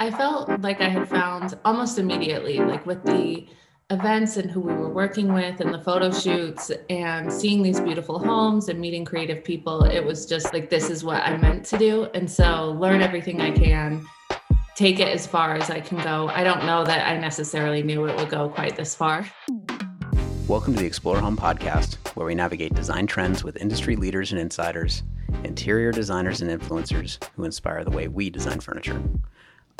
I felt like I had found almost immediately, like with the events and who we were working with and the photo shoots and seeing these beautiful homes and meeting creative people, it was just like, this is what I meant to do. And so, learn everything I can, take it as far as I can go. I don't know that I necessarily knew it would go quite this far. Welcome to the Explore Home podcast, where we navigate design trends with industry leaders and insiders, interior designers and influencers who inspire the way we design furniture.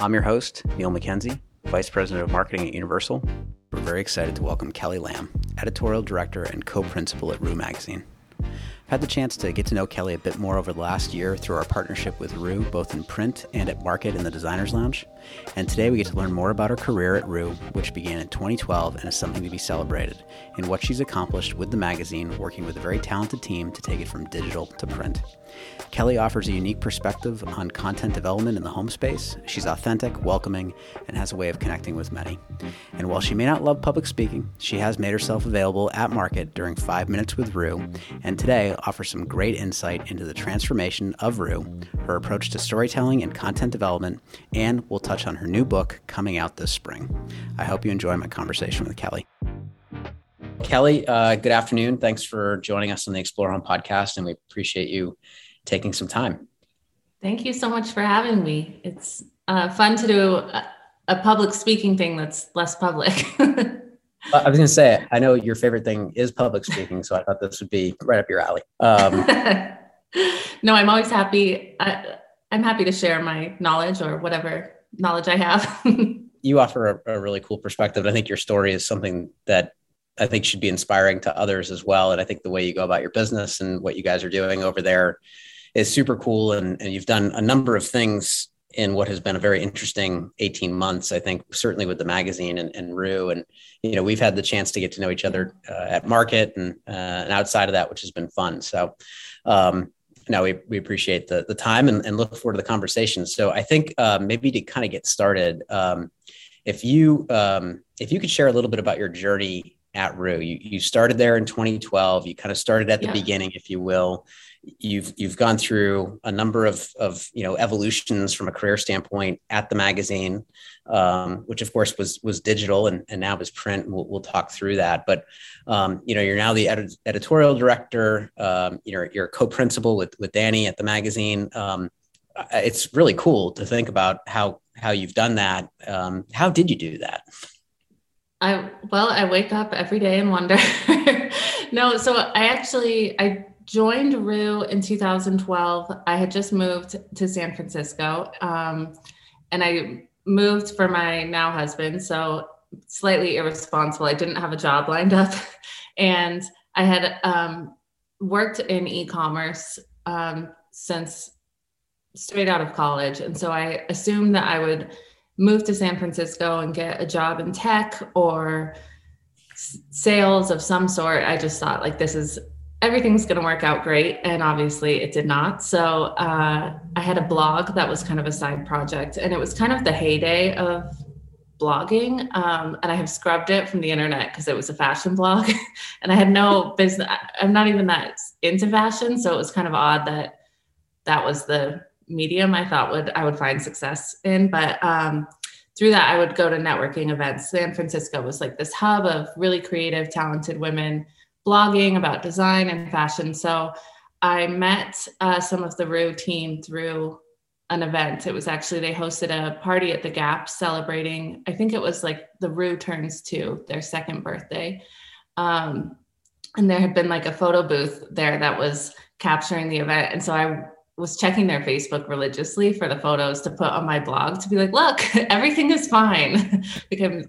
I'm your host, Neil McKenzie, Vice President of Marketing at Universal. We're very excited to welcome Kelly Lamb, Editorial Director and Co Principal at Rue Magazine. I've had the chance to get to know Kelly a bit more over the last year through our partnership with Rue, both in print and at market in the Designers Lounge. And today we get to learn more about her career at Rue, which began in 2012 and is something to be celebrated, and what she's accomplished with the magazine, working with a very talented team to take it from digital to print. Kelly offers a unique perspective on content development in the home space. She's authentic, welcoming, and has a way of connecting with many. And while she may not love public speaking, she has made herself available at market during Five Minutes with Rue, and today offers some great insight into the transformation of Rue, her approach to storytelling and content development, and we'll touch on her new book coming out this spring. I hope you enjoy my conversation with Kelly. Kelly, uh, good afternoon. Thanks for joining us on the Explore Home podcast, and we appreciate you taking some time. Thank you so much for having me. It's uh, fun to do a, a, public speaking thing that's less public. I was going to say, I know your favorite thing is public speaking, so I thought this would be right up your alley. Um, no, I'm always happy. I, I'm happy to share my knowledge or whatever knowledge I have. you offer a, a, really cool perspective. I think your story is something that I think should be inspiring to others as well. And I think the way you go about your business and what you guys are doing over there is super cool. And, and you've done a number of things in what has been a very interesting 18 months, I think, certainly with the magazine and, and Rue. And, you know, we've had the chance to get to know each other uh, at market and, uh, and outside of that, which has been fun. So, um, no, we, we appreciate the, the time and, and look forward to the conversation. So I think uh, maybe to kind of get started, um, if you um, if you could share a little bit about your journey at Rue. You, you started there in 2012. You kind of started at the yeah. beginning, if you will. You've you've gone through a number of of you know evolutions from a career standpoint at the magazine, um, which of course was was digital and, and now is print. We'll, we'll talk through that. But um, you know you're now the edit- editorial director. Um, you're you're co-principal with with Danny at the magazine. Um, it's really cool to think about how how you've done that. Um, how did you do that? I well, I wake up every day and wonder. no, so I actually I joined Rue in 2012. I had just moved to San Francisco, um, and I moved for my now husband. So slightly irresponsible. I didn't have a job lined up, and I had um, worked in e-commerce um, since straight out of college, and so I assumed that I would move to San Francisco and get a job in tech or sales of some sort, I just thought like this is everything's going to work out great. And obviously it did not. So uh, I had a blog that was kind of a side project and it was kind of the heyday of blogging. Um, and I have scrubbed it from the internet because it was a fashion blog and I had no business. I'm not even that into fashion. So it was kind of odd that that was the medium I thought would I would find success in. But um, through that, I would go to networking events. San Francisco was like this hub of really creative, talented women blogging about design and fashion. So I met uh, some of the Rue team through an event. It was actually they hosted a party at the Gap celebrating. I think it was like the Rue turns two, their second birthday. Um, and there had been like a photo booth there that was capturing the event. And so I was checking their Facebook religiously for the photos to put on my blog to be like, look, everything is fine. because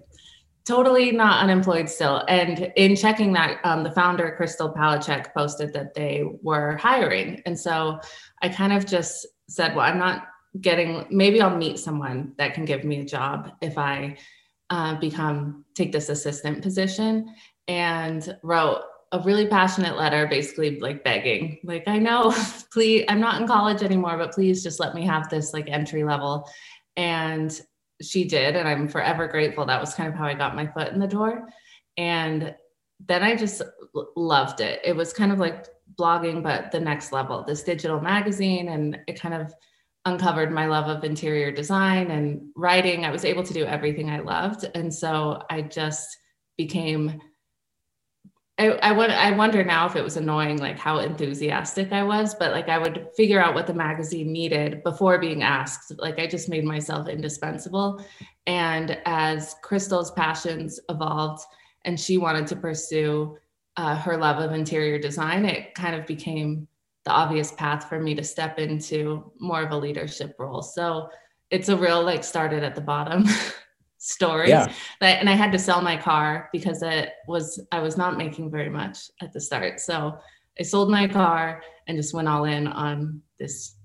totally not unemployed still. And in checking that, um, the founder, Crystal Palecek, posted that they were hiring. And so I kind of just said, well, I'm not getting, maybe I'll meet someone that can give me a job if I uh, become, take this assistant position. And wrote a really passionate letter basically like begging like i know please i'm not in college anymore but please just let me have this like entry level and she did and i'm forever grateful that was kind of how i got my foot in the door and then i just loved it it was kind of like blogging but the next level this digital magazine and it kind of uncovered my love of interior design and writing. I was able to do everything I loved. And so I just became I, I would I wonder now if it was annoying like how enthusiastic I was, but like I would figure out what the magazine needed before being asked. Like I just made myself indispensable. And as Crystal's passions evolved and she wanted to pursue uh, her love of interior design, it kind of became the obvious path for me to step into more of a leadership role. So it's a real like started at the bottom story. Yeah. That, and I had to sell my car because it was I was not making very much at the start. So I sold my car and just went all in on this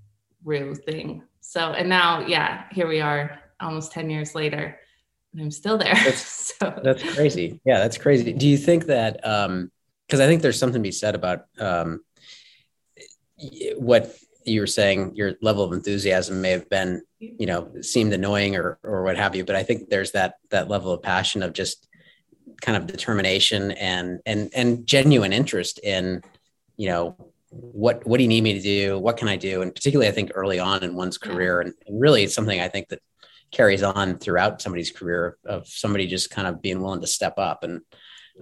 real thing. So and now, yeah, here we are almost 10 years later. And I'm still there. That's, so. that's crazy. Yeah, that's crazy. Do you think that um because I think there's something to be said about um what you were saying your level of enthusiasm may have been you know seemed annoying or or what have you but i think there's that that level of passion of just kind of determination and and and genuine interest in you know what what do you need me to do? What can i do? And particularly i think early on in one's career and, really it's something i think that carries on throughout somebody's career of somebody just kind of being willing to step up. And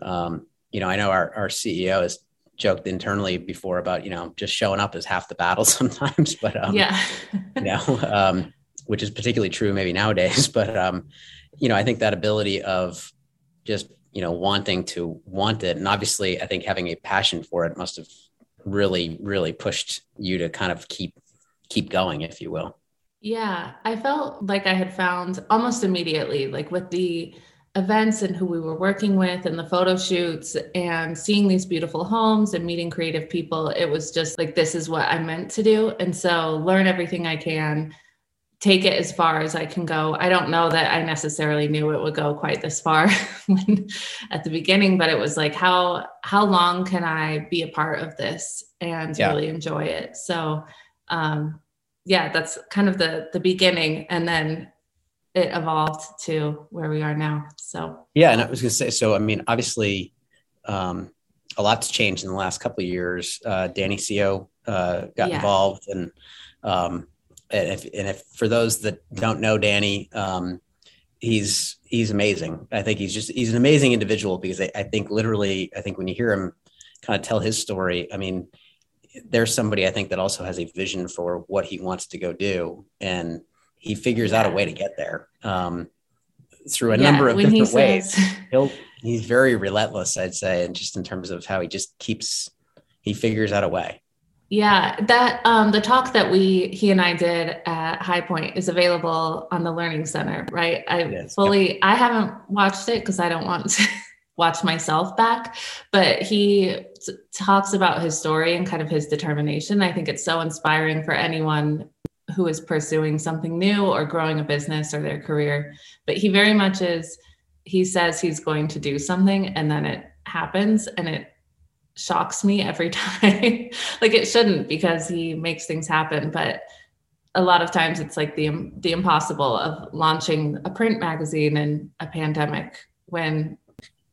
um, you know i know our, our ceo is joked internally before about you know just showing up is half the battle sometimes but um, yeah. you know um, which is particularly true maybe nowadays but um, you know i think that ability of just you know wanting to want it and obviously i think having a passion for it must have really really pushed you to kind of keep keep going if you will. Yeah i felt like i had found almost immediately like with the events and who we were working with and the photo shoots and seeing these beautiful homes and meeting creative people it was just like this is what i meant to do. And so learn everything i can. Take it as far as i can go. I don't know that i necessarily knew it would go quite this far when, at the beginning but it was like how how long can i be a part of this and yeah. really enjoy it? So um yeah that's kind of the the beginning. And then it evolved to where we are now. So yeah, and I was going to say, so I mean, obviously, um, a lot's changed in the last couple of years. Uh, Danny Seo uh, got yeah. involved, and um, and if and if for those that don't know Danny, um, he's he's amazing. I think he's just he's an amazing individual because I, I think literally, I think when you hear him kind of tell his story, I mean, there's somebody I think that also has a vision for what he wants to go do, and he figures yeah. out a way to get there um, through a yeah, number of different he ways. Says... He'll he's very relentless, I'd say, and just in terms of how he just keeps he figures out a way. Yeah, that um, the talk that we he and I did at High Point is available on the Learning Center, right? I fully yep. I haven't watched it because I don't want to watch myself back, but he t- talks about his story and kind of his determination. I think it's so inspiring for anyone who is pursuing something new or growing a business or their career. But he very much is, he says he's going to do something and then it happens and it shocks me every time. like it shouldn't because he makes things happen. But a lot of times it's like the the impossible of launching a print magazine in a pandemic when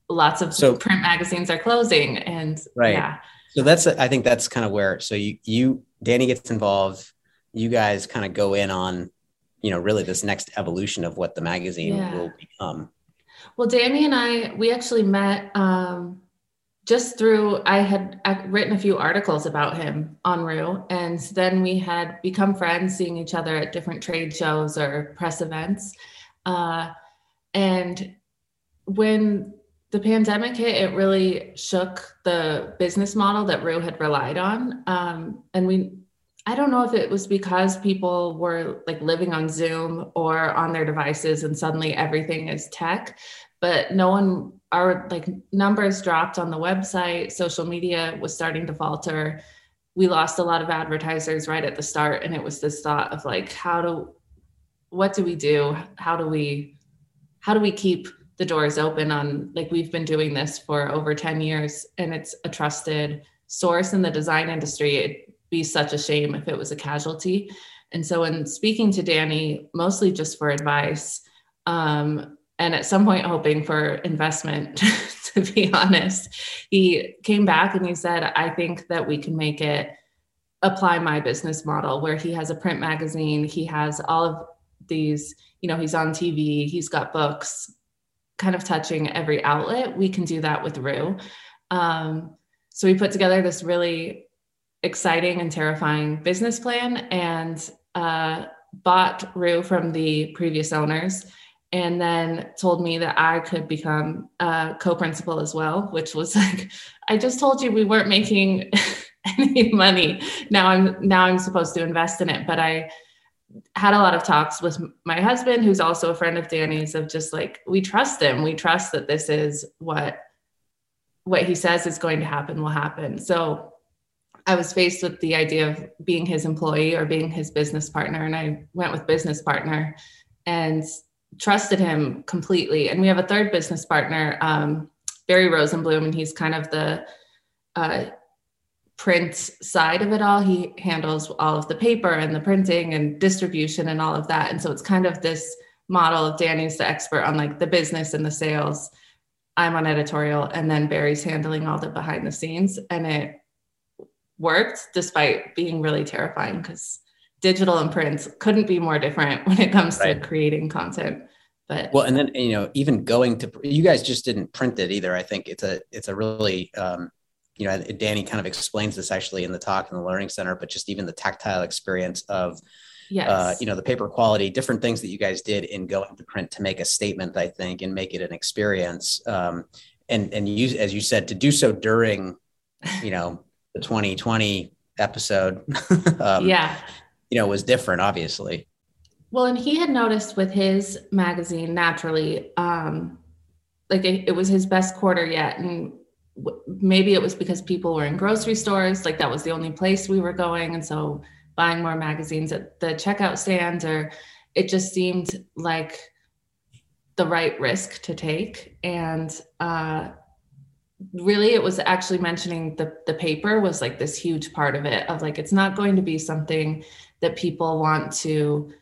lots of so, print magazines are closing and right. yeah. So that's I think that's kind of where so you you Danny gets involved you guys kind of go in on, you know, really this next evolution of what the magazine yeah. will become. Well, Danny and I, we actually met um, just through, I had written a few articles about him on Rue, and then we had become friends, seeing each other at different trade shows or press events. Uh, and when the pandemic hit, it really shook the business model that Rue had relied on. Um, and we I don't know if it was because people were like living on Zoom or on their devices and suddenly everything is tech, but no one, our like numbers dropped on the website, social media was starting to falter. We lost a lot of advertisers right at the start. And it was this thought of like, how do, what do we do? How do we, how do we keep the doors open on like we've been doing this for over 10 years and it's a trusted source in the design industry. It, be such a shame if it was a casualty. And so, in speaking to Danny, mostly just for advice, um, and at some point hoping for investment, to be honest, he came back and he said, I think that we can make it apply my business model where he has a print magazine, he has all of these, you know, he's on TV, he's got books, kind of touching every outlet. We can do that with Rue. Um, so we put together this really exciting and terrifying business plan and uh, bought Rue from the previous owners and then told me that I could become a co-principal as well, which was like, I just told you we weren't making any money. Now I'm now I'm supposed to invest in it, but I had a lot of talks with my husband, who's also a friend of Danny's, of just like we trust him. We trust that this is what what he says is going to happen will happen. So I was faced with the idea of being his employee or being his business partner, and I went with business partner and trusted him completely. And we have a third business partner, um, Barry Rosenblum, and he's kind of the uh, print side of it all. He handles all of the paper and the printing and distribution and all of that. And so it's kind of this model of Danny's the expert on like the business and the sales. I'm on editorial, and then Barry's handling all the behind the scenes. And it worked despite being really terrifying because digital and print couldn't be more different when it comes right. to creating content but well and then you know even going to you guys just didn't print it either i think it's a it's a really um you know danny kind of explains this actually in the talk in the learning center but just even the tactile experience of yes. Uh, you know the paper quality different things that you guys did in going to print to make a statement i think and make it an experience um, and and you as you said to do so during you know the 2020 episode um, yeah. you know was different obviously. Well and he had noticed with his magazine naturally um like it, it was his best quarter yet and w- maybe it was because people were in grocery stores like that was the only place we were going and so buying more magazines at the checkout stands or it just seemed like the right risk to take and uh really it was actually mentioning the the paper was like this huge part of it of like it's not going to be something that people want to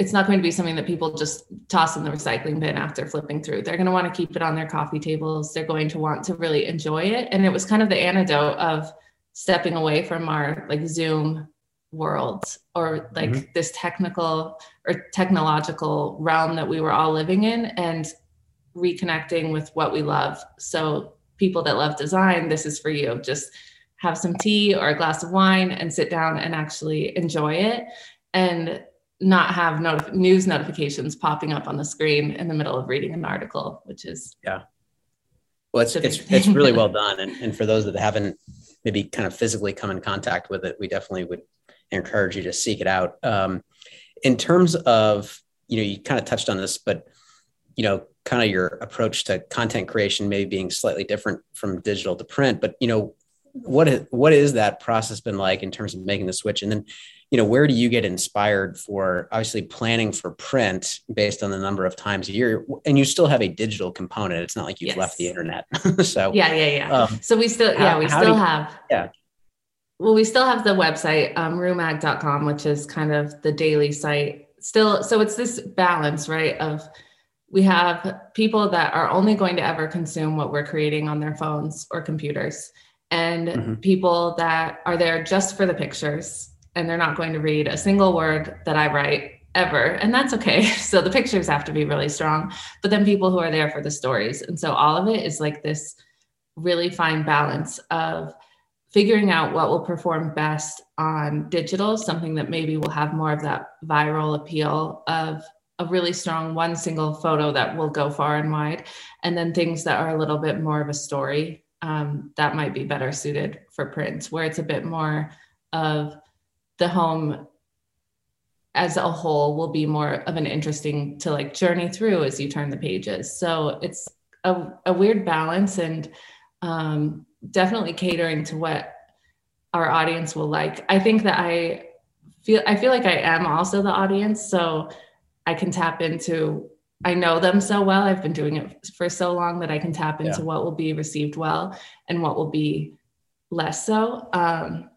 it's not going to be something that people just toss in the recycling bin after flipping through. They're going to want to keep it on their coffee tables. They're going to want to really enjoy it. And it was kind of the antidote of stepping away from our like Zoom world or like mm-hmm. this technical or technological realm that we were all living in and reconnecting with what we love. So people that love design, this is for you. Just have some tea or a glass of wine and sit down and actually enjoy it and not have notif- news notifications popping up on the screen in the middle of reading an article, which is yeah. Well, it's it's it's really well done, and and for those that haven't maybe kind of physically come in contact with it, we definitely would encourage you to seek it out. Um, in terms of you know, you kind of touched on this, but you know, kind of your approach to content creation maybe being slightly different from digital to print, but you know, what is, what is that process been like in terms of making the switch? And then you know where do you get inspired for obviously planning for print based on the number of times a year? And you still have a digital component. It's not like you've yes. left the internet. So yeah yeah yeah. um, so we still yeah we still you, have yeah. Well we still have the website um, ruemag.com which is kind of the daily site. Still so it's this balance right of we have people that are only going to ever consume what we're creating on their phones or computers. And mm-hmm. people that are there just for the pictures and they're not going to read a single word that I write ever. And that's okay. So the pictures have to be really strong. But then people who are there for the stories. And so all of it is like this really fine balance of figuring out what will perform best on digital something that maybe will have more of that viral appeal of a really strong one single photo that will go far and wide and then things that are a little bit more of a story um, that might be better suited for print, where it's a bit more of the home as a whole will be more of an interesting to like journey through as you turn the pages. So it's a, a weird balance and um, definitely catering to what our audience will like. I think that I feel I feel like I am also the audience, so I can tap into I know them so well. I've been doing it for so long that I can tap into yeah. what will be received well and what will be less so. Um,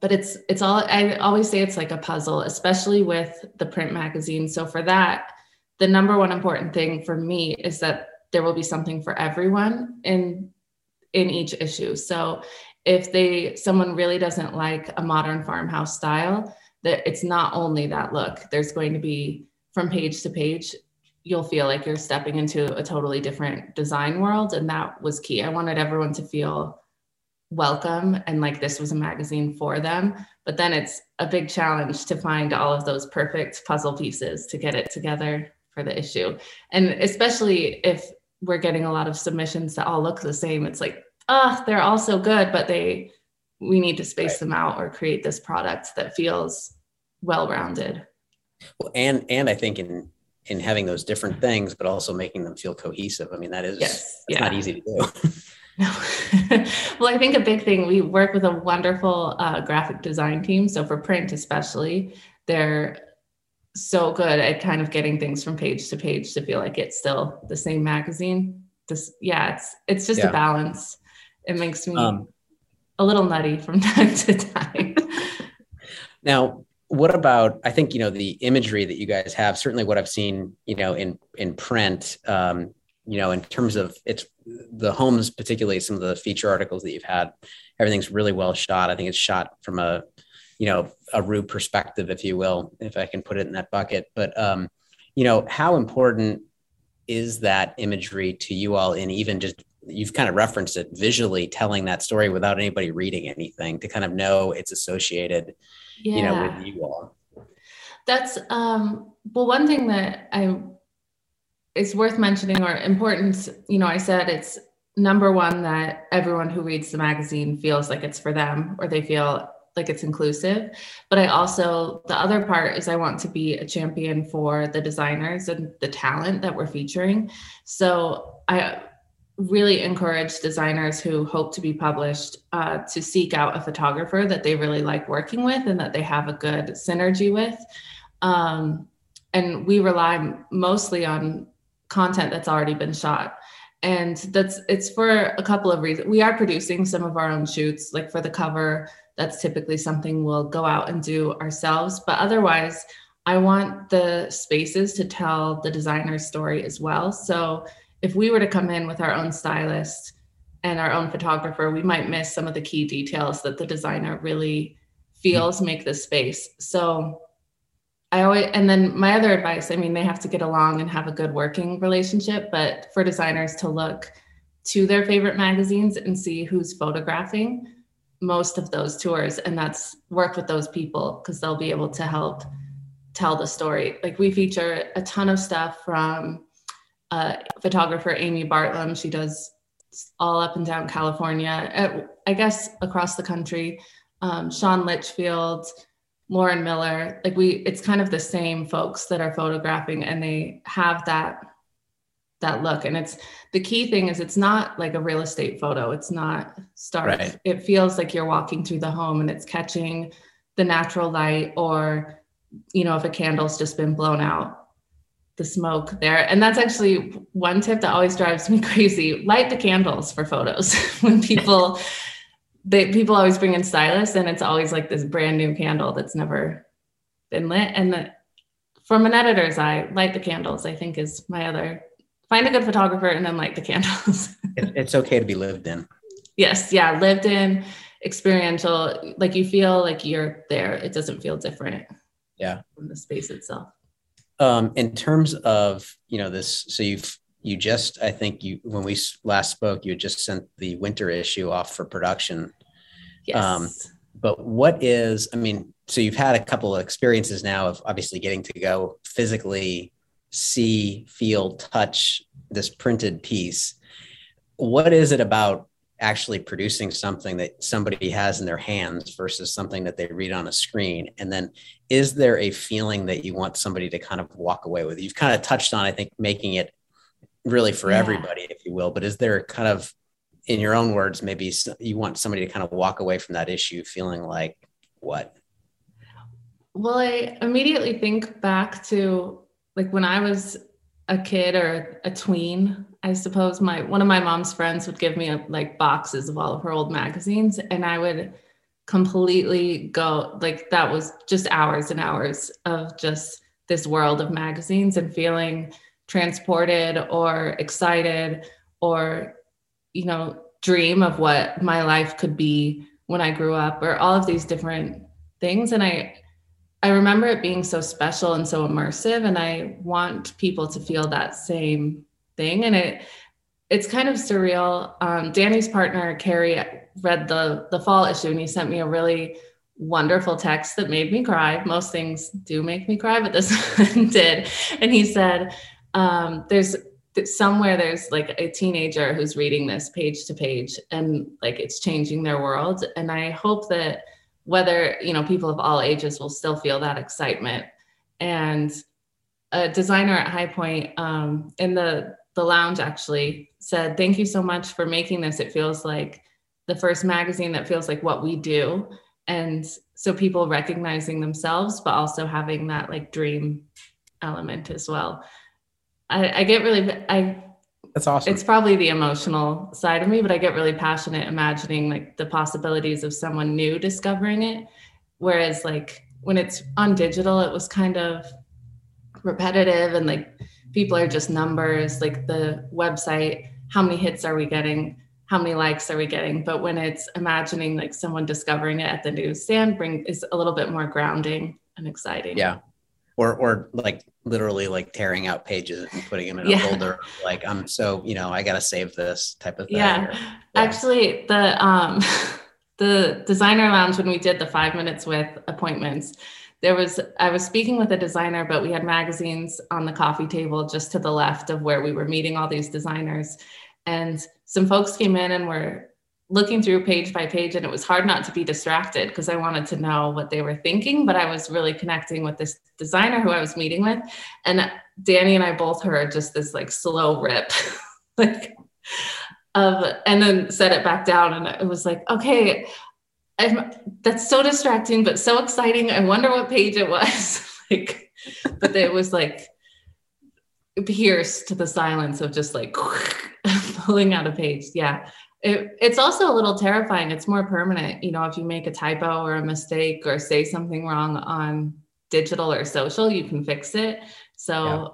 but it's it's all I always say it's like a puzzle, especially with the print magazine. So for that, the number one important thing for me is that there will be something for everyone in in each issue. So if they someone really doesn't like a modern farmhouse style that it's not only that look there's going to be from page to page you'll feel like you're stepping into a totally different design world and that was key. I wanted everyone to feel welcome and like this was a magazine for them. But then it's a big challenge to find all of those perfect puzzle pieces to get it together for the issue. And especially if we're getting a lot of submissions that all look the same it's like oh, they're all so good but they we need to space right. them out or create this product that feels well rounded well and and i think in in having those different things but also making them feel cohesive i mean that is yes. yeah. not easy to do No. well, I think a big thing, we work with a wonderful uh, graphic design team. So for print, especially, they're so good at kind of getting things from page to page to feel like it's still the same magazine. Just, yeah, it's, it's just yeah. a balance. It makes me um, a little nutty from time to time. now, what about i think you know the imagery that you guys have certainly what i've seen you know in in print um, you know, in terms of it's the homes, particularly some of the feature articles that you've had, everything's really well shot. I think it's shot from a, you know, a Rue perspective, if you will, if I can put it in that bucket. But, um, you know, how important is that imagery to you all in even just you've kind of referenced it visually telling that story without anybody reading anything to kind of know it's associated yeah. you know with you all that's um well one thing that i it's worth mentioning or important, you know, I said it's number one that everyone who reads the magazine feels like it's for them or they feel like it's inclusive. But I also, the other part is I want to be a champion for the designers and the talent that we're featuring. So I really encourage designers who hope to be published uh, to seek out a photographer that they really like working with and that they have a good synergy with. Um, and we rely mostly on content that's already been shot. And that's it's for a couple of reasons. We are producing some of our own shoots like for the cover that's typically something we'll go out and do ourselves. But otherwise i want the spaces to tell the designer's story as well. So if we were to come in with our own stylist and our own photographer we might miss some of the key details that the designer really feels mm-hmm. make the space so I always, and then my other advice, I mean, they have to get along and have a good working relationship, but for designers to look to their favorite magazines and see who's photographing most of those tours and that's work with those people because they'll be able to help tell the story. Like we feature a ton of stuff from uh, photographer Amy Bartlam. She does all up and down California, I guess across the country. Um, Sean Litchfield, Lauren Miller, like we, it's kind of the same folks that are photographing and they have that that look and it's the key thing is it's not like a real estate photo it's not stark right. it feels like you're walking through the home and it's catching the natural light or you know if a candle's just been blown out the smoke there. And that's actually one tip that always drives me crazy. Light the candles for photos. When people they people always bring in stylists and it's always like this brand new candle that's never been lit. And the, from an editor's eye light the candles i think is my other find a good photographer and then light the candles. It's okay to be lived in. Yes. Yeah. Lived in experiential like you feel like you're there. It doesn't feel different yeah. from the space itself um in terms of you know this so you've you just i think you when we last spoke you had just sent the winter issue off for production yes. Um, but what is i mean so you've had a couple of experiences now of obviously getting to go physically see feel touch this printed piece what is it about actually producing something that somebody has in their hands versus something that they read on a screen and then is there a feeling that you want somebody to kind of walk away with you've kind of touched on i think making it really for yeah. everybody, if you will. But is there kind of, in your own words, maybe you want somebody to kind of walk away from that issue feeling like what? Well, I immediately think back to like when I was a kid or a tween, I suppose. My one of my mom's friends would give me a, like boxes of all of her old magazines, and I would completely go like that was just hours and hours of just this world of magazines and feeling transported or excited or you know dream of what my life could be when I grew up or all of these different things. And I I remember it being so special and so immersive and I want people to feel that same thing and it it's kind of surreal. Um, Danny's partner Carrie read the the fall issue and he sent me a really wonderful text that made me cry. Most things do make me cry, but this one did. And he said, um, "There's somewhere there's like a teenager who's reading this page to page, and like it's changing their world. And I hope that whether you know people of all ages will still feel that excitement. And a designer at High Point um, in the the lounge actually said, "Thank you so much for making this. It feels like." the first magazine that feels like what we do and so people recognizing themselves but also having that like dream element as well i, I get really i that's awesome. It's probably the emotional side of me but i get really passionate imagining like the possibilities of someone new discovering it. Whereas like when it's on digital it was kind of repetitive and like people are just numbers like the website how many hits are we getting? How many likes are we getting? But when it's imagining like someone discovering it at the newsstand bring is a little bit more grounding and exciting. Yeah or or like literally like tearing out pages and putting them in a folder like i'm so you know i gotta save this type of thing yeah, or, yeah. actually the um the designer lounge when we did the five minutes with appointments there was i was speaking with a designer but we had magazines on the coffee table just to the left of where we were meeting all these designers. And some folks came in and were looking through page by page and it was hard not to be distracted because I wanted to know what they were thinking, but I was really connecting with this designer who I was meeting with. And Danny and I both heard just this like slow rip, like of, and then set it back down. And it was like, okay, I'm, that's so distracting, but so exciting. I wonder what page it was. like, but it was like pierced to the silence of just like pulling out a page. Yeah. It, it's also a little terrifying. It's more permanent. You know, if you make a typo or a mistake or say something wrong on digital or social, you can fix it. So yeah.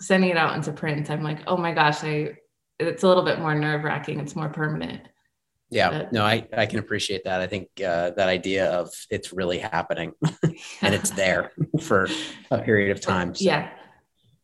sending it out into print, I'm like, oh my gosh, I it's a little bit more nerve wracking. It's more permanent. Yeah, but, no, I, I can appreciate that. I think uh, that idea of it's really happening and it's there for a period of time. So. Yeah.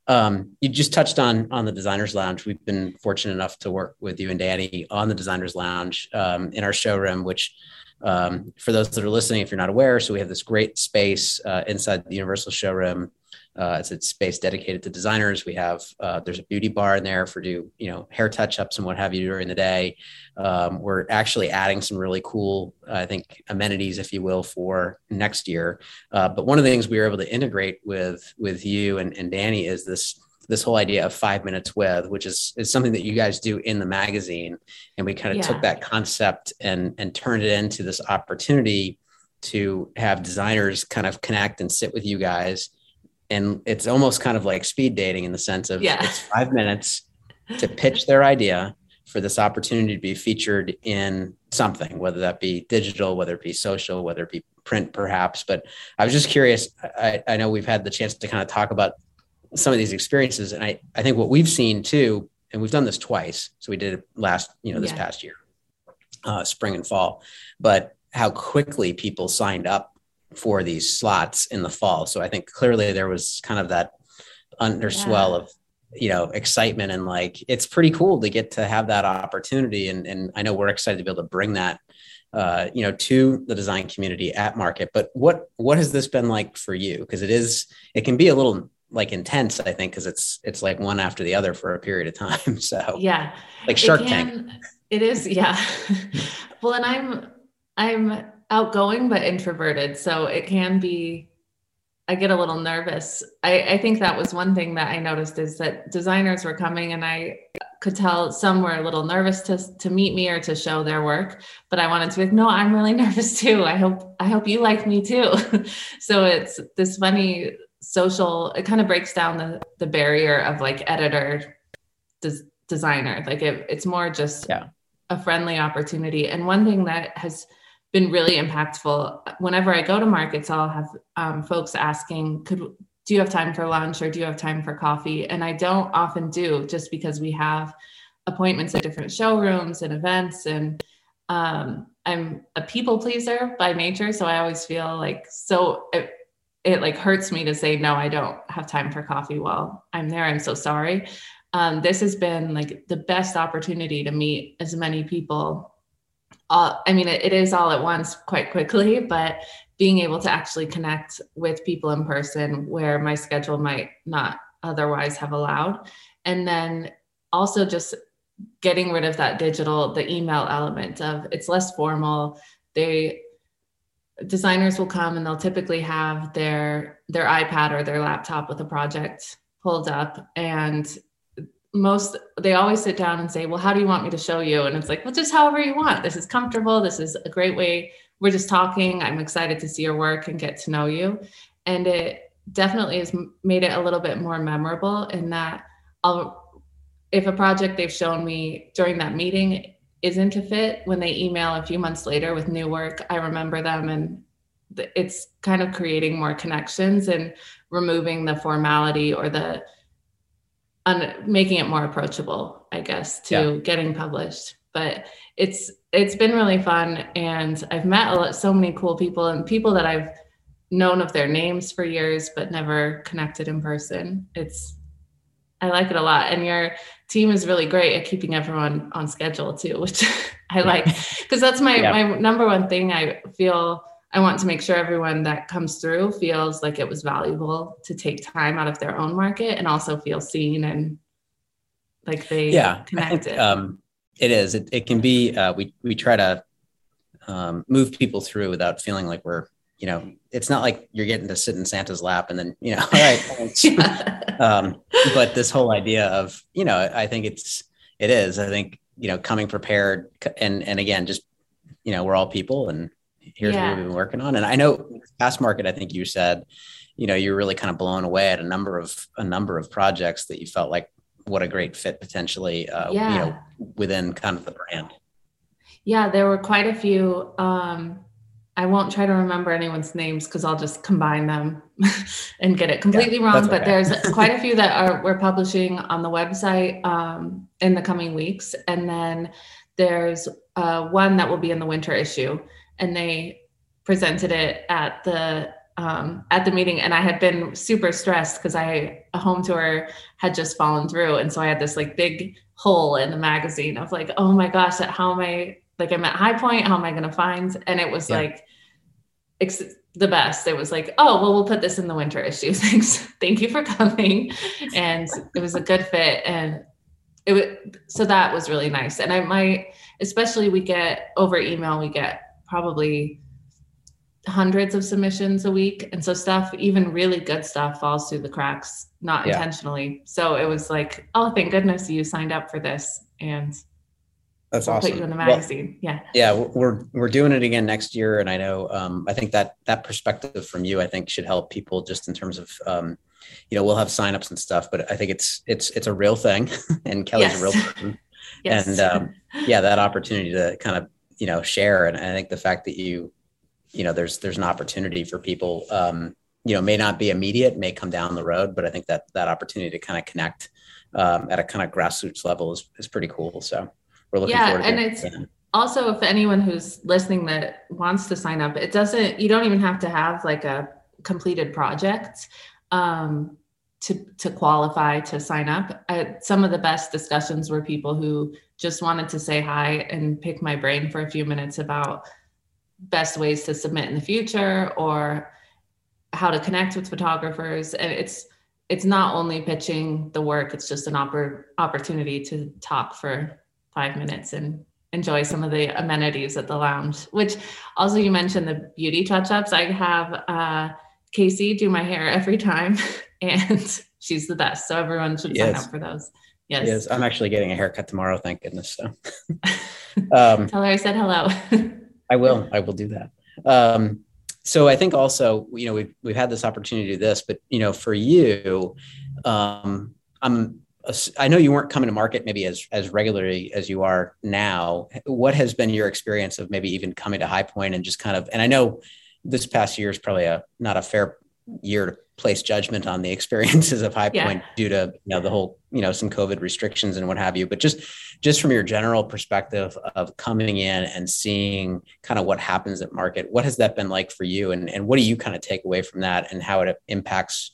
Um, you just touched on on the designers lounge. We've been fortunate enough to work with you and Danny on the designers lounge um, in our showroom, which um, for those that are listening, if you're not aware, so we have this great space uh, inside the Universal showroom uh, it's a space dedicated to designers. We have uh, there's a beauty bar in there for do you know hair touch ups and what have you during the day. Um, we're actually adding some really cool, I think, amenities, if you will, for next year. Uh, but one of the things we were able to integrate with with you and, and Danny is this this whole idea of five minutes with, which is is something that you guys do in the magazine, and we kind of yeah. took that concept and and turned it into this opportunity to have designers kind of connect and sit with you guys and it's almost kind of like speed dating in the sense of yeah. it's five minutes to pitch their idea for this opportunity to be featured in something, whether that be digital, whether it be social, whether it be print, perhaps. But I was just curious. I, I know we've had the chance to kind of talk about some of these experiences, and I, I think what we've seen too, and we've done this twice. So we did it last, you know, this yeah. past year, uh, spring and fall, but how quickly people signed up for these slots in the fall. So I think clearly there was kind of that underswell yeah. of you know excitement and like it's pretty cool to get to have that opportunity. And and I know we're excited to be able to bring that uh, you know to the design community at market. But what what has this been like for you? Because it is it can be a little like intense i think because it's it's like one after the other for a period of time. So yeah. like shark it can, tank it is yeah. Well and i'm i'm outgoing but introverted. So it can be, I get a little nervous. I, I think that was one thing that I noticed is that designers were coming and I could tell some were a little nervous to, to meet me or to show their work, but I wanted to be like, no, I'm really nervous too. I hope, I hope you like me too. so it's this funny social, it kind of breaks down the, the barrier of like editor des- designer. Like it, it's more just yeah. a friendly opportunity. And one thing that has been really impactful. Whenever I go to markets, I'll have um, folks asking, "Could do you have time for lunch or do you have time for coffee?" And I don't often do, just because we have appointments at different showrooms and events and um, i'm a people pleaser by nature so i always feel like so it, it like hurts me to say no i don't have time for coffee while i'm there i'm so sorry um, this has been like the best opportunity to meet as many people uh, i mean it, it is all at once quite quickly but being able to actually connect with people in person where my schedule might not otherwise have allowed. And then also just getting rid of that digital the email element of it's less formal. They designers will come and they'll typically have their their ipad or their laptop with a project pulled up and most they always sit down and say well how do you want me to show you? And it's like well just however you want. This is comfortable. This is a great way. We're just talking. I'm excited to see your work and get to know you. And it definitely has made it a little bit more memorable in that I'll, if a project they've shown me during that meeting isn't a fit, when they email a few months later with new work, I remember them and it's kind of creating more connections and removing the formality or the un, making it more approachable, I guess, to yeah. getting published. But it's it's been really fun, and I've met a lot, so many cool people and people that I've known of their names for years but never connected in person. It's I like it a lot. And your team is really great at keeping everyone on schedule too, which I like because that's my yeah. my number one thing I feel I want to make sure everyone that comes through feels like it was valuable to take time out of their own market and also feel seen and like they yeah connected. Think, um, it is. It, it can be. Uh, we we try to um, move people through without feeling like we're you know, it's not like you're getting to sit in Santa's lap and then, you know, all right. yeah. um, but this whole idea of, you know, I think it's, it is, I think, you know, coming prepared and, and again, just, you know, we're all people and here's yeah. what we've been working on. And I know past market, I think you said, you know, you're really kind of blown away at a number of, a number of projects that you felt like what a great fit potentially, uh, yeah. you know, within kind of the brand. Yeah, there were quite a few. Um, I won't try to remember anyone's names because I'll just combine them and get it completely yeah, wrong. But there's quite a few that are we're publishing on the website um, in the coming weeks, and then there's uh, one that will be in the winter issue, and they presented it at the um, at the meeting, and I had been super stressed because I a home tour had just fallen through, and so I had this like big hole in the magazine of like, oh my gosh, at how am I like I'm at High Point. How am I going to find? And it was yeah. like it's the best. It was like, oh, well, we'll put this in the winter issue. Thanks. Thank you for coming. And it was a good fit. And it was, so that was really nice. And I might, especially we get over email, we get probably hundreds of submissions a week. And so stuff, even really good stuff falls through the cracks, not yeah. intentionally. So it was like, oh, thank goodness you signed up for this. And that's awesome. Put you in the magazine. Well, yeah. Yeah, we're we're doing it again next year, and I know um, I think that that perspective from you, I think, should help people just in terms of, um, you know, we'll have signups and stuff, but I think it's it's it's a real thing, and Kelly's yes. a real person, yes. and um, yeah, that opportunity to kind of you know share, and I think the fact that you, you know, there's there's an opportunity for people, um, you know, may not be immediate, may come down the road, but I think that that opportunity to kind of connect um, at a kind of grassroots level is is pretty cool. So we're looking yeah, forward to it. and it's also if anyone who's listening that wants to sign up, it doesn't you don't even have to have like a completed project um, to to qualify to sign up. I, some of the best discussions were people who just wanted to say hi and pick my brain for a few minutes about best ways to submit in the future or how to connect with photographers and it's it's not only pitching the work it's just an oppor- opportunity to talk for five minutes and enjoy some of the amenities at the lounge. Which also you mentioned the beauty touch ups. I have uh, Casey do my hair every time, and she's the best. So everyone should yes. sign up for those. Yes. Yes, I'm actually getting a haircut tomorrow. Thank goodness. So um, tell her I said hello. I will. I will do that. Um, so I think also, you know, we've we've had this opportunity to do this, but you know, for you, um, I'm I know you weren't coming to market maybe as as regularly as you are now. What has been your experience of maybe even coming to High Point and just kind of? And I know this past year is probably a not a fair year to place judgment on the experiences of High Point yeah. due to you know the whole you know some COVID restrictions and what have you. But just just from your general perspective of coming in and seeing kind of what happens at market, what has that been like for you, and and what do you kind of take away from that, and how it impacts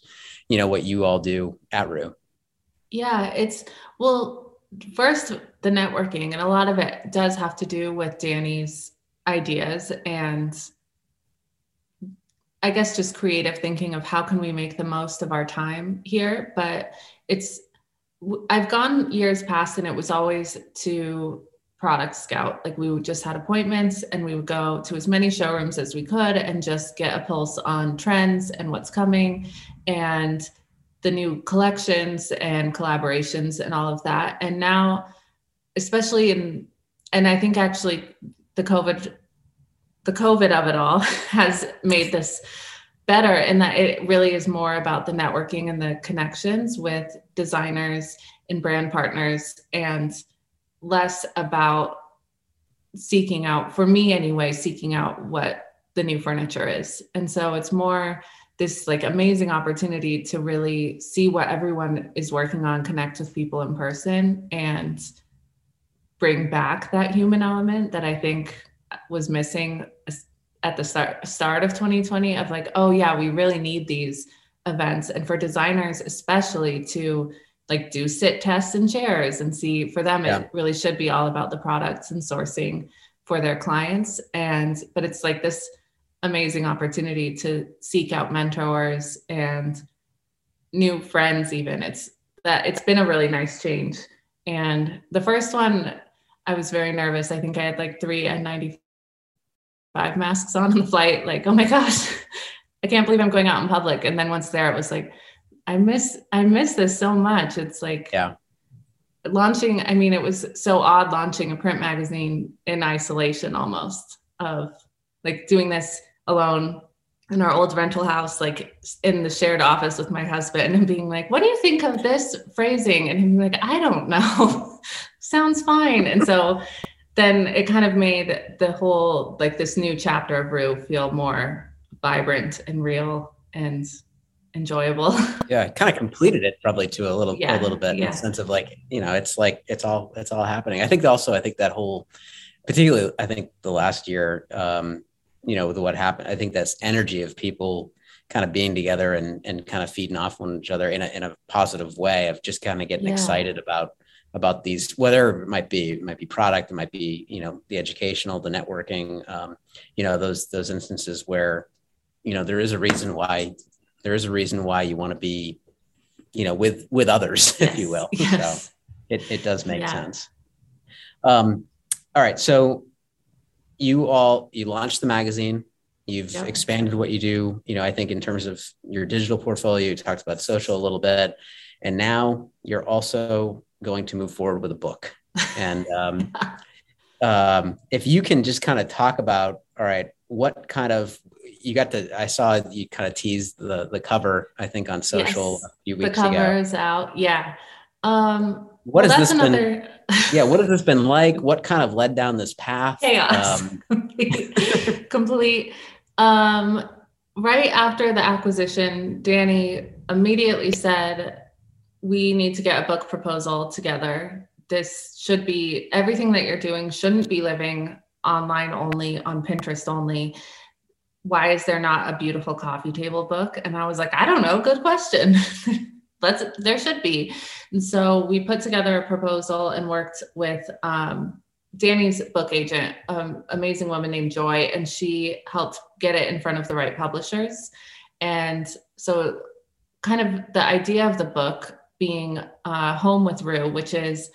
you know what you all do at Rue? Yeah, it's well. First, the networking, and a lot of it does have to do with Danny's ideas and I guess just creative thinking of how can we make the most of our time here. But it's, I've gone years past and it was always to product scout. Like we just had appointments and we would go to as many showrooms as we could and just get a pulse on trends and what's coming and the new collections and collaborations and all of that. And now, especially in, and I think actually the COVID the COVID of it all has made this better in that it really is more about the networking and the connections with designers and brand partners and less about seeking out for me anyway seeking out what the new furniture is. And so it's more this like amazing opportunity to really see what everyone is working on connect with people in person and bring back that human element that i think was missing at the start start of 2020 of like oh yeah we really need these events. And for designers especially to like do sit tests and chairs and see for them yeah. it really should be all about the products and sourcing for their clients. And but it's like this amazing opportunity to seek out mentors and new friends even. It's that it's been a really nice change. And the first one I was very nervous. I think I had like three N95 masks on on the flight. Like, oh my gosh, I can't believe I'm going out in public. And then once there, it was like, I miss, I miss this so much. It's like, yeah, launching. I mean, it was so odd launching a print magazine in isolation almost of like doing this alone in our old rental house, like in the shared office with my husband, and being like, "What do you think of this phrasing?" And him like, "I don't know sounds fine. And so then it kind of made the whole like this new chapter of Rue feel more vibrant and real and enjoyable. Yeah, it kind of completed it probably to a little yeah, a little bit yeah. in the sense of like, you know, it's like it's all it's all happening. I think also I think that whole particularly I think the last year um, you know, with what happened, I think that's energy of people kind of being together and and kind of feeding off one each other in a in a positive way of just kind of getting yeah. excited about about these, whether it might be it might be product, it might be you know the educational, the networking, um, you know those those instances where you know there is a reason why there is a reason why you want to be you know with with others, yes. if you will. Yes. So it it does make yeah. sense. Um, all right, so you all you launched the magazine you've expanded what you do you know i think in terms of your digital portfolio you talked about social a little bit and now you're also going to move forward with a book. And um, um, if you can just kind of talk about, all right, what kind of you got to I saw you kind of teased the the cover I think on social yes, a few weeks ago. The cover is out. Yeah. Um what well, has this another... been yeah what has this been like what kind of led down this path chaos um... complete, complete um right after the acquisition danny immediately said we need to get a book proposal together. This should be everything that you're doing shouldn't be living online only, on Pinterest only. Why is there not a beautiful coffee table book? And I was like, I don't know, good question. Let's there should be. And so we put together a proposal and worked with um, Danny's book agent, um, amazing woman named Joy, and she helped get it in front of the right publishers. And so, kind of the idea of the book being uh, home with Rue, which is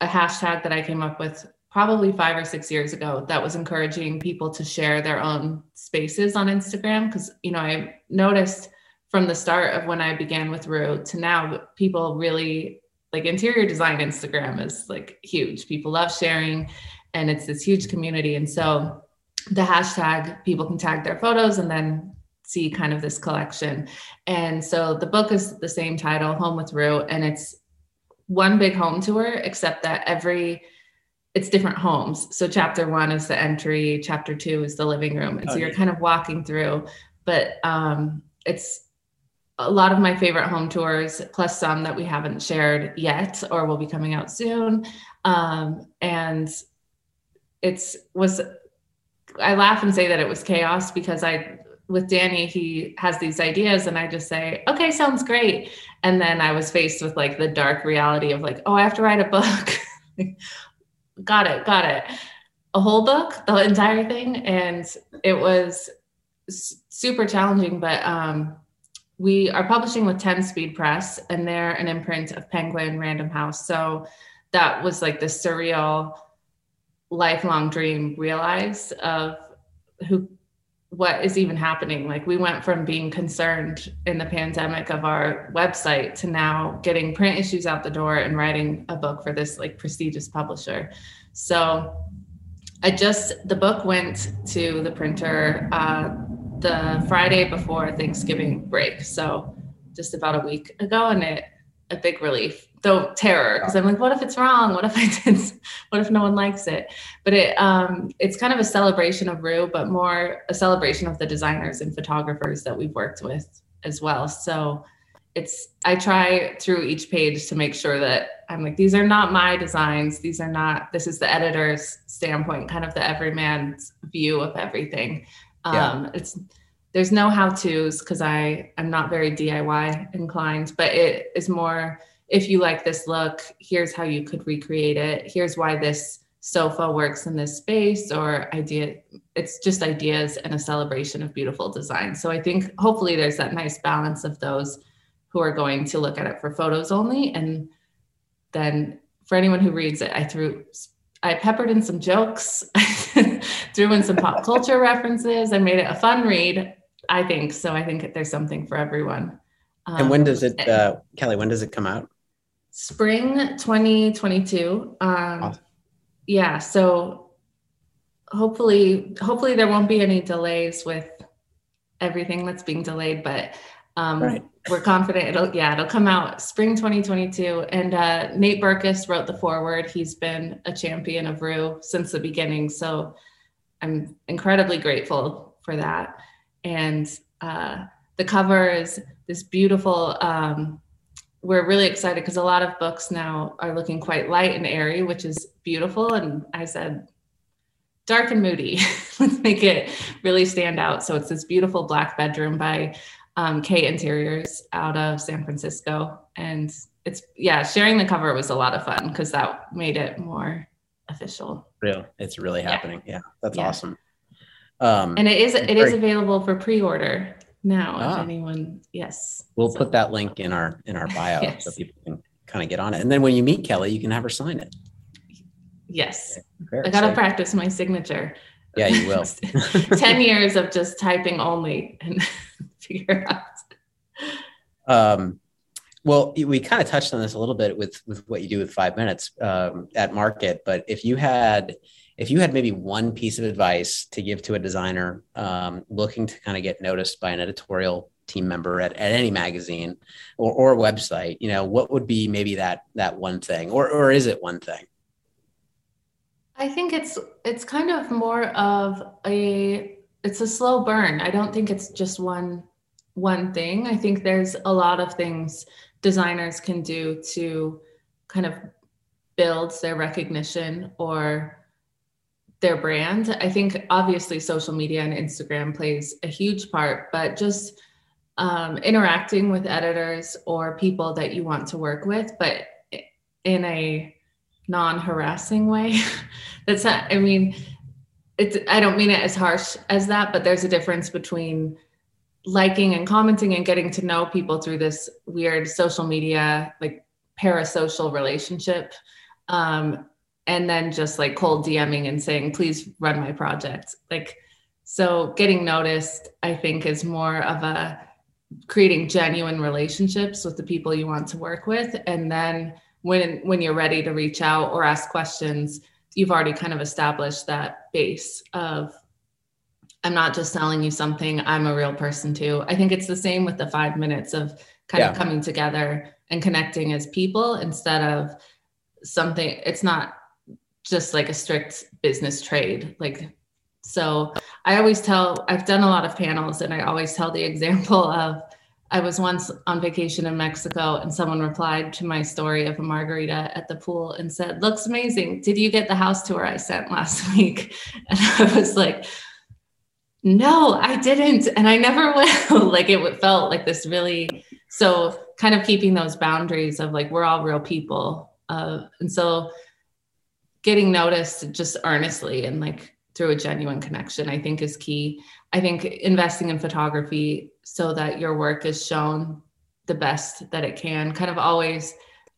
a hashtag that I came up with probably five or six years ago that was encouraging people to share their own spaces on Instagram. Because, you know, I noticed from the start of when I began with Rue to now, people really like interior design Instagram is like huge. People love sharing and it's this huge community. And so the hashtag, people can tag their photos and then see kind of this collection. And so the book is the same title, Home with Rue, and it's one big home tour, except that every it's different homes. So chapter one is the entry, chapter two is the living room. And so you're kind of walking through, but um, it's a lot of my favorite home tours, plus some that we haven't shared yet or will be coming out soon. Um, and it's was I laugh and say that it was chaos because I with Danny, he has these ideas and I just say, okay, sounds great. And then I was faced with like the dark reality of like, oh, I have to write a book. got it, got it. A whole book, the entire thing. And it was super challenging, but um, we are publishing with 10 Speed Press and they're an imprint of Penguin Random House. So that was like the surreal lifelong dream realized of who what is even happening. Like we went from being concerned in the pandemic of our website to now getting print issues out the door and writing a book for this like prestigious publisher. So i just the book went to the printer uh, the friday before thanksgiving break. So just about a week ago and it a big relief though terror because i'm like what if it's wrong? What if i did what if no one likes it? But it um it's kind of a celebration of rue but more a celebration of the designers and photographers that we've worked with as well. So it's i try through each page to make sure that i'm like these are not my designs. These are not this is the editor's standpoint kind of the everyman's view of everything. Yeah. um it's there's no how to's because i i'm not very diy inclined but it is more if you like this look, here's how you could recreate it. Here's why this sofa works in this space or idea it's just ideas and a celebration of beautiful design. So i think hopefully there's that nice balance of those who are going to look at it for photos only. And then for anyone who reads it i threw i peppered in some jokes threw in some pop culture references and made it a fun read i think so. I think there's something for everyone. And when does it um, uh, kelly when does it come out? Spring 2022 um awesome. yeah so hopefully hopefully there won't be any delays with everything that's being delayed but um right. we're confident it'll yeah it'll come out spring 2022 and uh nate berkus wrote the foreword. He's been a champion of rue since the beginning. So i'm incredibly grateful for that and uh the cover is this beautiful um we're really excited because a lot of books now are looking quite light and airy, which is beautiful. And I said, dark and moody. Let's make it really stand out. So it's this beautiful black bedroom by um, K Interiors out of San Francisco. And it's, yeah, sharing the cover was a lot of fun because that made it more official. Real. It's really happening. Yeah. yeah that's yeah. awesome. Um, and it is, it is available for pre-order now ah. if anyone yes. We'll so. put that link in our in our bio yes. so people can kind of get on it. And then when you meet kelly you can have her sign it. Yes. I gotta practice my signature. Yeah you will. 10 years of just typing only and figure out. Um well we kind of touched on this a little bit with with what you do with five minutes um, at market but if you had if you had maybe one piece of advice to give to a designer um, looking to kind of get noticed by an editorial team member at, at any magazine or, or website, you know, what would be maybe that that one thing, or or is it one thing? I think it's it's kind of more of a it's a slow burn. I don't think it's just one one thing. I think there's a lot of things designers can do to kind of build their recognition or their brand. I think obviously social media and Instagram plays a huge part, but just um, interacting with editors or people that you want to work with, but in a non-harassing way. That's not, I mean, it's I don't mean it as harsh as that, but there's a difference between liking and commenting and getting to know people through this weird social media like parasocial relationship um, and then just like cold DMing and saying, please run my project. Like, so getting noticed, I think, is more of a creating genuine relationships with the people you want to work with. And then when when you're ready to reach out or ask questions, you've already kind of established that base of I'm not just selling you something, I'm a real person too. I think it's the same with the five minutes of kind yeah. of coming together and connecting as people instead of something, it's not just like a strict business trade. Like, so I always tell, I've done a lot of panels and I always tell the example of I was once on vacation in Mexico and someone replied to my story of a margarita at the pool and said, Looks amazing. Did you get the house tour I sent last week? And I was like, No, I didn't. And I never will. like it felt like this really, so kind of keeping those boundaries of like, we're all real people. Uh, and so getting noticed just earnestly and like through a genuine connection, I think is key. I think investing in photography so that your work is shown the best that it can, kind of always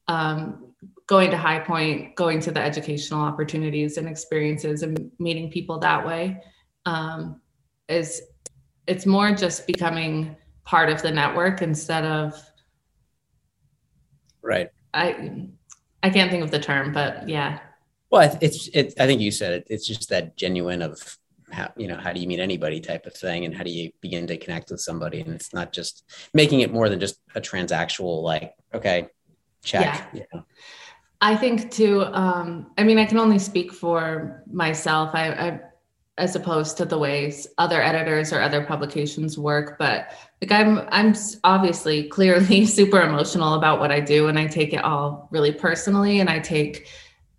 um, going to High Point, going to the educational opportunities and experiences and meeting people that way um, is it's more just becoming part of the network instead of right. I I can't think of the term, but yeah. Well, it's it. I think you said it. It's just that genuine of how you know how do you meet anybody type of thing and how do you begin to connect with somebody and it's not just making it more than just a transactional like okay check yeah. You know? i think too um i mean i can only speak for myself i, I as opposed to the ways other editors or other publications work but like i'm i'm obviously clearly super emotional about what i do and i take it all really personally and i take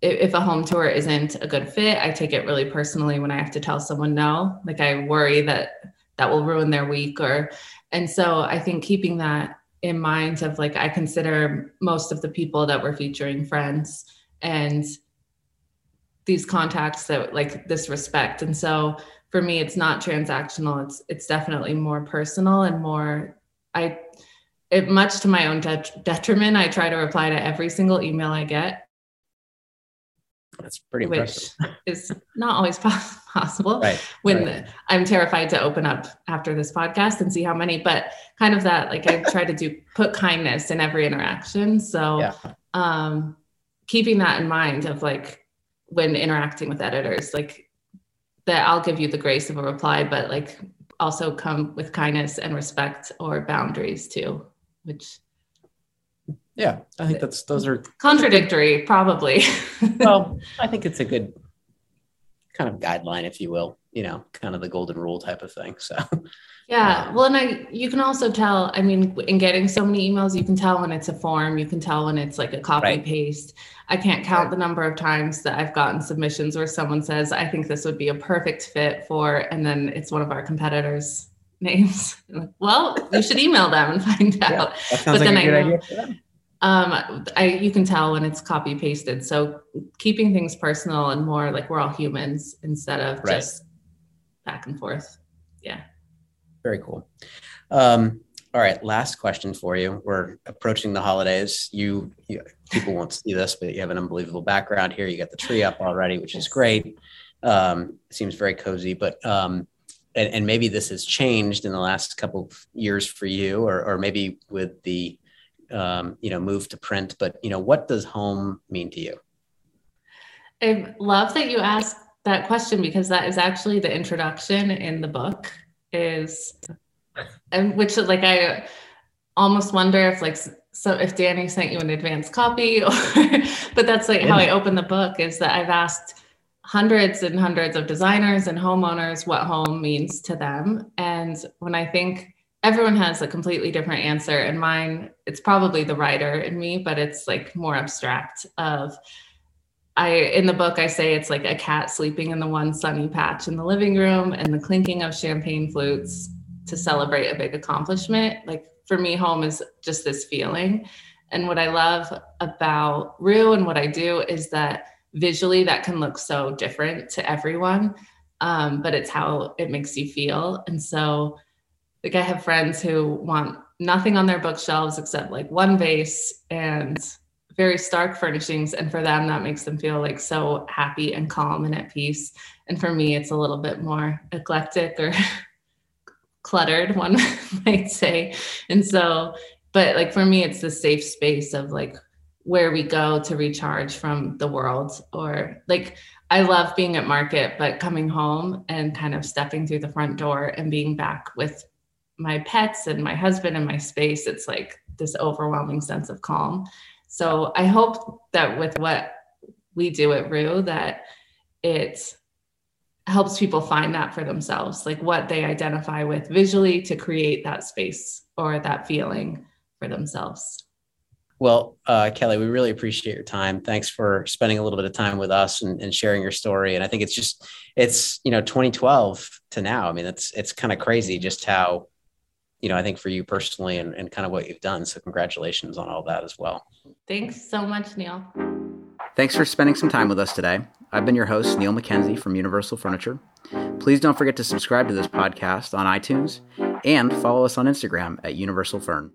if a home tour isn't a good fit, I take it really personally when I have to tell someone no. Like I worry that that will ruin their week or and so I think keeping that in mind of like I consider most of the people that we're featuring friends and these contacts that like this respect. And so for me it's not transactional. It's it's definitely more personal and more I it much to my own det- detriment, I try to reply to every single email I get that's pretty impressive. Which is not always possible right, when right. I'm terrified to open up after this podcast and see how many, but kind of that, like I try to do put kindness in every interaction. So, yeah. um, keeping that in mind of like when interacting with editors, like that I'll give you the grace of a reply, but like also come with kindness and respect or boundaries too, which yeah, I think that's those are contradictory, probably. well, I think it's a good kind of guideline, if you will. You know, kind of the golden rule type of thing. So. Yeah, um, well, and I you can also tell. I mean, in getting so many emails, you can tell when it's a form. You can tell when it's like a copy right. paste. I can't count the number of times that I've gotten submissions where someone says, "I think this would be a perfect fit for," and then it's one of our competitors' names. well, you should email them and find out. Yeah, but like then I know, um, I you can tell when it's copy pasted. So keeping things personal and more like we're all humans instead of right. just back and forth. Yeah. Very cool. Um, all right, last question for you. We're approaching the holidays. You, you, people won't see this, but you have an unbelievable background here. You got the tree up already, which is great. Um, seems very cozy, but um, and, and maybe this has changed in the last couple of years for you, or or maybe with the um, you know move to print but you know what does home mean to you? I love that you asked that question because that is actually the introduction in the book is and which like i almost wonder if like so if danny sent you an advance copy or but that's like how i open the book is that i've asked hundreds and hundreds of designers and homeowners what home means to them. And when i think everyone has a completely different answer and mine it's probably the writer in me but it's like more abstract of i in the book i say it's like a cat sleeping in the one sunny patch in the living room and the clinking of champagne flutes to celebrate a big accomplishment. Like for me home is just this feeling. And what i love about rue and what i do is that visually that can look so different to everyone um, but it's how it makes you feel. And so like I have friends who want nothing on their bookshelves except like one vase and very stark furnishings. And for them that makes them feel like so happy and calm and at peace. And for me it's a little bit more eclectic or cluttered one might say. And so but like for me it's the safe space of like where we go to recharge from the world or like I love being at market but coming home and kind of stepping through the front door and being back with my pets and my husband and my space, it's like this overwhelming sense of calm. So I hope that with what we do at Rue, that it helps people find that for themselves, like what they identify with visually to create that space or that feeling for themselves. Well, uh, Kelly, we really appreciate your time. Thanks for spending a little bit of time with us and, and, sharing your story. And I think it's just, it's, you know, 2012 to now. I mean, it's, it's kind of crazy just how, you know, I think for you personally and, and kind of what you've done. So congratulations on all that as well. Thanks so much, Neil. Thanks for spending some time with us today. I've been your host, Neil McKenzie from Universal Furniture. Please don't forget to subscribe to this podcast on iTunes and follow us on Instagram at Universal Furn.